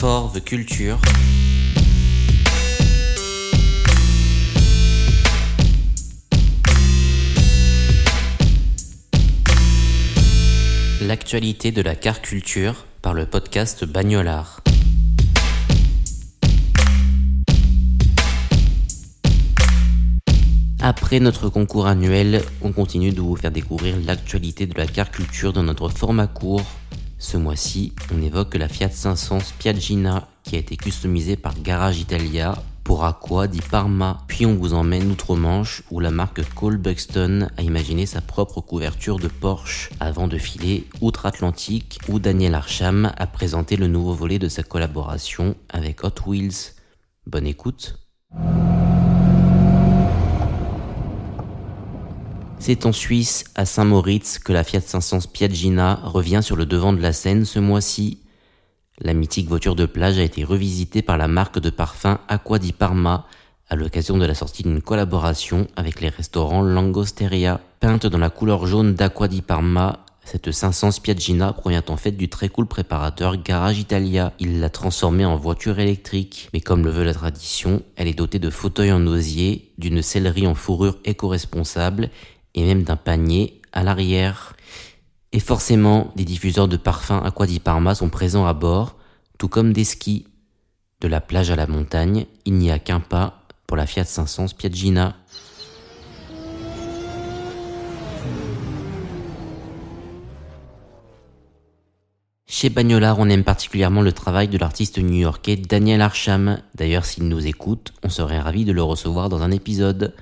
For the Culture. L'actualité de la car culture par le podcast Bagnolard. Après notre concours annuel, on continue de vous faire découvrir l'actualité de la car culture dans notre format court. Ce mois-ci, on évoque la Fiat 500 Spiaggina qui a été customisée par Garage Italia pour Aqua di Parma. Puis on vous emmène outre-Manche où la marque Cole Buxton a imaginé sa propre couverture de Porsche avant de filer outre-Atlantique où Daniel Arsham a présenté le nouveau volet de sa collaboration avec Hot Wheels. Bonne écoute. C'est en Suisse, à Saint-Moritz, que la Fiat 500 Spiaggina revient sur le devant de la scène ce mois-ci. La mythique voiture de plage a été revisitée par la marque de parfum Aqua di Parma à l'occasion de la sortie d'une collaboration avec les restaurants Langosteria. Peinte dans la couleur jaune d'Aqua di Parma, cette 500 Spiaggina provient en fait du très cool préparateur Garage Italia. Il l'a transformée en voiture électrique, mais comme le veut la tradition, elle est dotée de fauteuils en osier, d'une sellerie en fourrure éco-responsable et même d'un panier à l'arrière. Et forcément, des diffuseurs de parfums Aqua Parma sont présents à bord, tout comme des skis. De la plage à la montagne, il n'y a qu'un pas pour la Fiat 500 Spiaggina. Chez Bagnolard, on aime particulièrement le travail de l'artiste new-yorkais Daniel Arsham. D'ailleurs, s'il nous écoute, on serait ravi de le recevoir dans un épisode.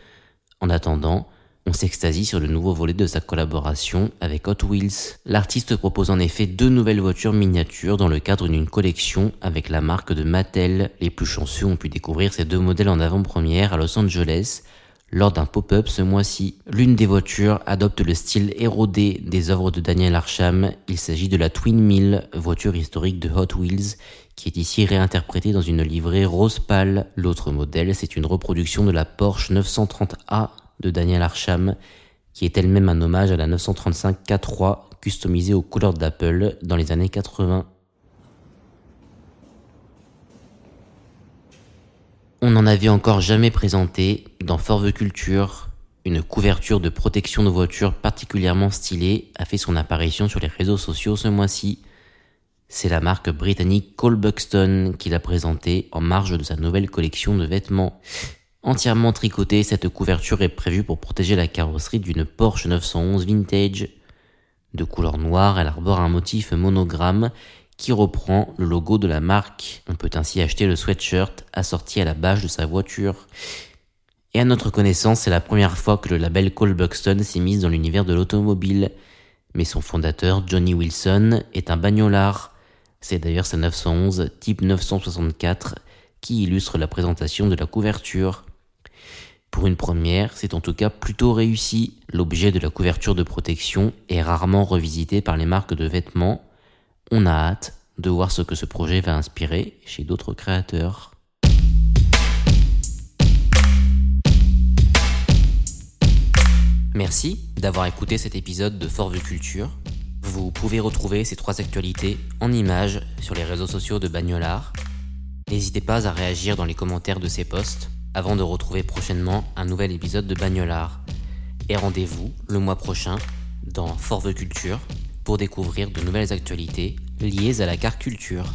En attendant, on s'extasie sur le nouveau volet de sa collaboration avec Hot Wheels. L'artiste propose en effet deux nouvelles voitures miniatures dans le cadre d'une collection avec la marque de Mattel. Les plus chanceux ont pu découvrir ces deux modèles en avant-première à Los Angeles lors d'un pop-up ce mois-ci. L'une des voitures adopte le style érodé des œuvres de Daniel Arsham. Il s'agit de la Twin Mill, voiture historique de Hot Wheels, qui est ici réinterprétée dans une livrée rose pâle. L'autre modèle, c'est une reproduction de la Porsche 930A de Daniel Arsham, qui est elle-même un hommage à la 935 K3 customisée aux couleurs d'Apple dans les années 80. On n'en avait encore jamais présenté dans Forve Culture. Une couverture de protection de voiture particulièrement stylée a fait son apparition sur les réseaux sociaux ce mois-ci. C'est la marque britannique Cole Buxton qui l'a présentée en marge de sa nouvelle collection de vêtements. Entièrement tricotée, cette couverture est prévue pour protéger la carrosserie d'une Porsche 911 Vintage. De couleur noire, elle arbore un motif monogramme qui reprend le logo de la marque. On peut ainsi acheter le sweatshirt assorti à la bâche de sa voiture. Et à notre connaissance, c'est la première fois que le label Cole Buxton s'est mis dans l'univers de l'automobile. Mais son fondateur, Johnny Wilson, est un bagnolard. C'est d'ailleurs sa 911 type 964 qui illustre la présentation de la couverture. Pour une première, c'est en tout cas plutôt réussi. L'objet de la couverture de protection est rarement revisité par les marques de vêtements. On a hâte de voir ce que ce projet va inspirer chez d'autres créateurs. Merci d'avoir écouté cet épisode de Fort Culture. Vous pouvez retrouver ces trois actualités en images sur les réseaux sociaux de Bagnolard. N'hésitez pas à réagir dans les commentaires de ces posts avant de retrouver prochainement un nouvel épisode de Bagnolard. Et rendez-vous le mois prochain dans Forve Culture pour découvrir de nouvelles actualités liées à la car culture.